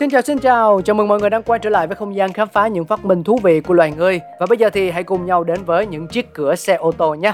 Xin chào xin chào, chào mừng mọi người đang quay trở lại với không gian khám phá những phát minh thú vị của loài người Và bây giờ thì hãy cùng nhau đến với những chiếc cửa xe ô tô nhé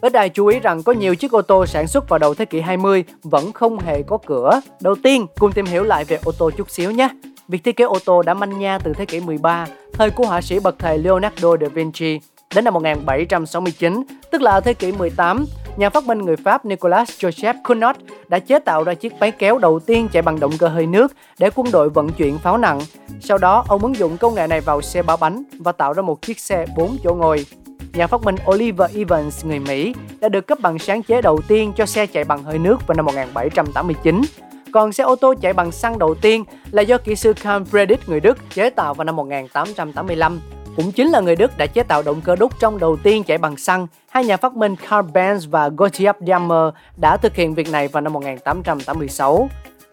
Ít ai chú ý rằng có nhiều chiếc ô tô sản xuất vào đầu thế kỷ 20 vẫn không hề có cửa. Đầu tiên, cùng tìm hiểu lại về ô tô chút xíu nhé. Việc thiết kế ô tô đã manh nha từ thế kỷ 13, thời của họa sĩ bậc thầy Leonardo da Vinci. Đến năm 1769, tức là thế kỷ 18, nhà phát minh người Pháp Nicolas Joseph Cugnot đã chế tạo ra chiếc máy kéo đầu tiên chạy bằng động cơ hơi nước để quân đội vận chuyển pháo nặng. Sau đó, ông ứng dụng công nghệ này vào xe ba bánh và tạo ra một chiếc xe 4 chỗ ngồi. Nhà phát minh Oliver Evans người Mỹ đã được cấp bằng sáng chế đầu tiên cho xe chạy bằng hơi nước vào năm 1789. Còn xe ô tô chạy bằng xăng đầu tiên là do kỹ sư Karl Friedrich người Đức chế tạo vào năm 1885 cũng chính là người Đức đã chế tạo động cơ đốt trong đầu tiên chạy bằng xăng. Hai nhà phát minh Karl Benz và Gottlieb Daimler đã thực hiện việc này vào năm 1886.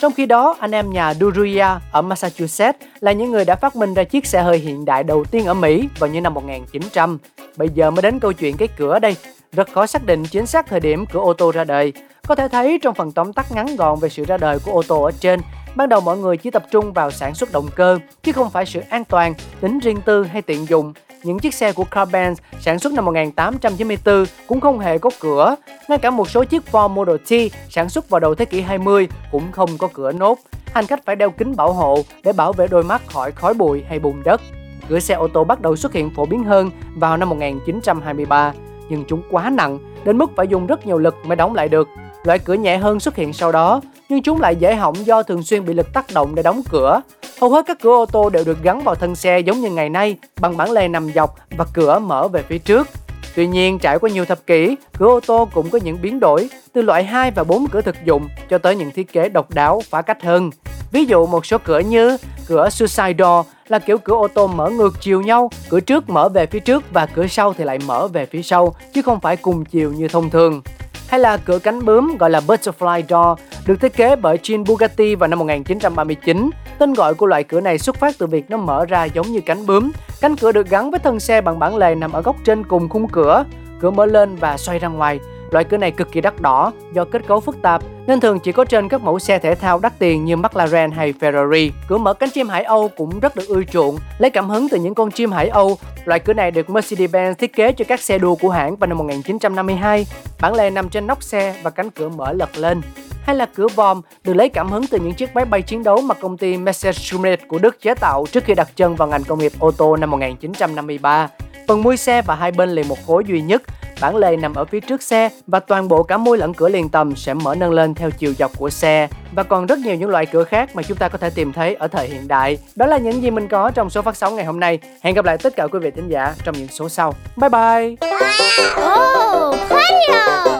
Trong khi đó, anh em nhà Duryea ở Massachusetts là những người đã phát minh ra chiếc xe hơi hiện đại đầu tiên ở Mỹ vào những năm 1900. Bây giờ mới đến câu chuyện cái cửa đây. Rất khó xác định chính xác thời điểm cửa ô tô ra đời. Có thể thấy trong phần tóm tắt ngắn gọn về sự ra đời của ô tô ở trên, ban đầu mọi người chỉ tập trung vào sản xuất động cơ, chứ không phải sự an toàn, tính riêng tư hay tiện dụng. Những chiếc xe của Carl Benz sản xuất năm 1894 cũng không hề có cửa. Ngay cả một số chiếc Ford Model T sản xuất vào đầu thế kỷ 20 cũng không có cửa nốt. Hành khách phải đeo kính bảo hộ để bảo vệ đôi mắt khỏi khói bụi hay bùn đất. Cửa xe ô tô bắt đầu xuất hiện phổ biến hơn vào năm 1923, nhưng chúng quá nặng đến mức phải dùng rất nhiều lực mới đóng lại được. Loại cửa nhẹ hơn xuất hiện sau đó, nhưng chúng lại dễ hỏng do thường xuyên bị lực tác động để đóng cửa. Hầu hết các cửa ô tô đều được gắn vào thân xe giống như ngày nay bằng bản lề nằm dọc và cửa mở về phía trước. Tuy nhiên, trải qua nhiều thập kỷ, cửa ô tô cũng có những biến đổi, từ loại 2 và 4 cửa thực dụng cho tới những thiết kế độc đáo, phá cách hơn. Ví dụ một số cửa như cửa suicide door là kiểu cửa ô tô mở ngược chiều nhau, cửa trước mở về phía trước và cửa sau thì lại mở về phía sau, chứ không phải cùng chiều như thông thường hay là cửa cánh bướm gọi là Butterfly Door được thiết kế bởi Jean Bugatti vào năm 1939. Tên gọi của loại cửa này xuất phát từ việc nó mở ra giống như cánh bướm. Cánh cửa được gắn với thân xe bằng bản lề nằm ở góc trên cùng khung cửa. Cửa mở lên và xoay ra ngoài. Loại cửa này cực kỳ đắt đỏ do kết cấu phức tạp nên thường chỉ có trên các mẫu xe thể thao đắt tiền như McLaren hay Ferrari. Cửa mở cánh chim Hải Âu cũng rất được ưa chuộng, lấy cảm hứng từ những con chim Hải Âu. Loại cửa này được Mercedes-Benz thiết kế cho các xe đua của hãng vào năm 1952. Bản lề nằm trên nóc xe và cánh cửa mở lật lên hay là cửa vòm được lấy cảm hứng từ những chiếc máy bay chiến đấu mà công ty Messerschmitt của Đức chế tạo trước khi đặt chân vào ngành công nghiệp ô tô năm 1953. Phần mui xe và hai bên liền một khối duy nhất, bản lề nằm ở phía trước xe và toàn bộ cả môi lẫn cửa liền tầm sẽ mở nâng lên theo chiều dọc của xe và còn rất nhiều những loại cửa khác mà chúng ta có thể tìm thấy ở thời hiện đại. Đó là những gì mình có trong số phát sóng ngày hôm nay. Hẹn gặp lại tất cả quý vị thính giả trong những số sau. Bye bye. Oh!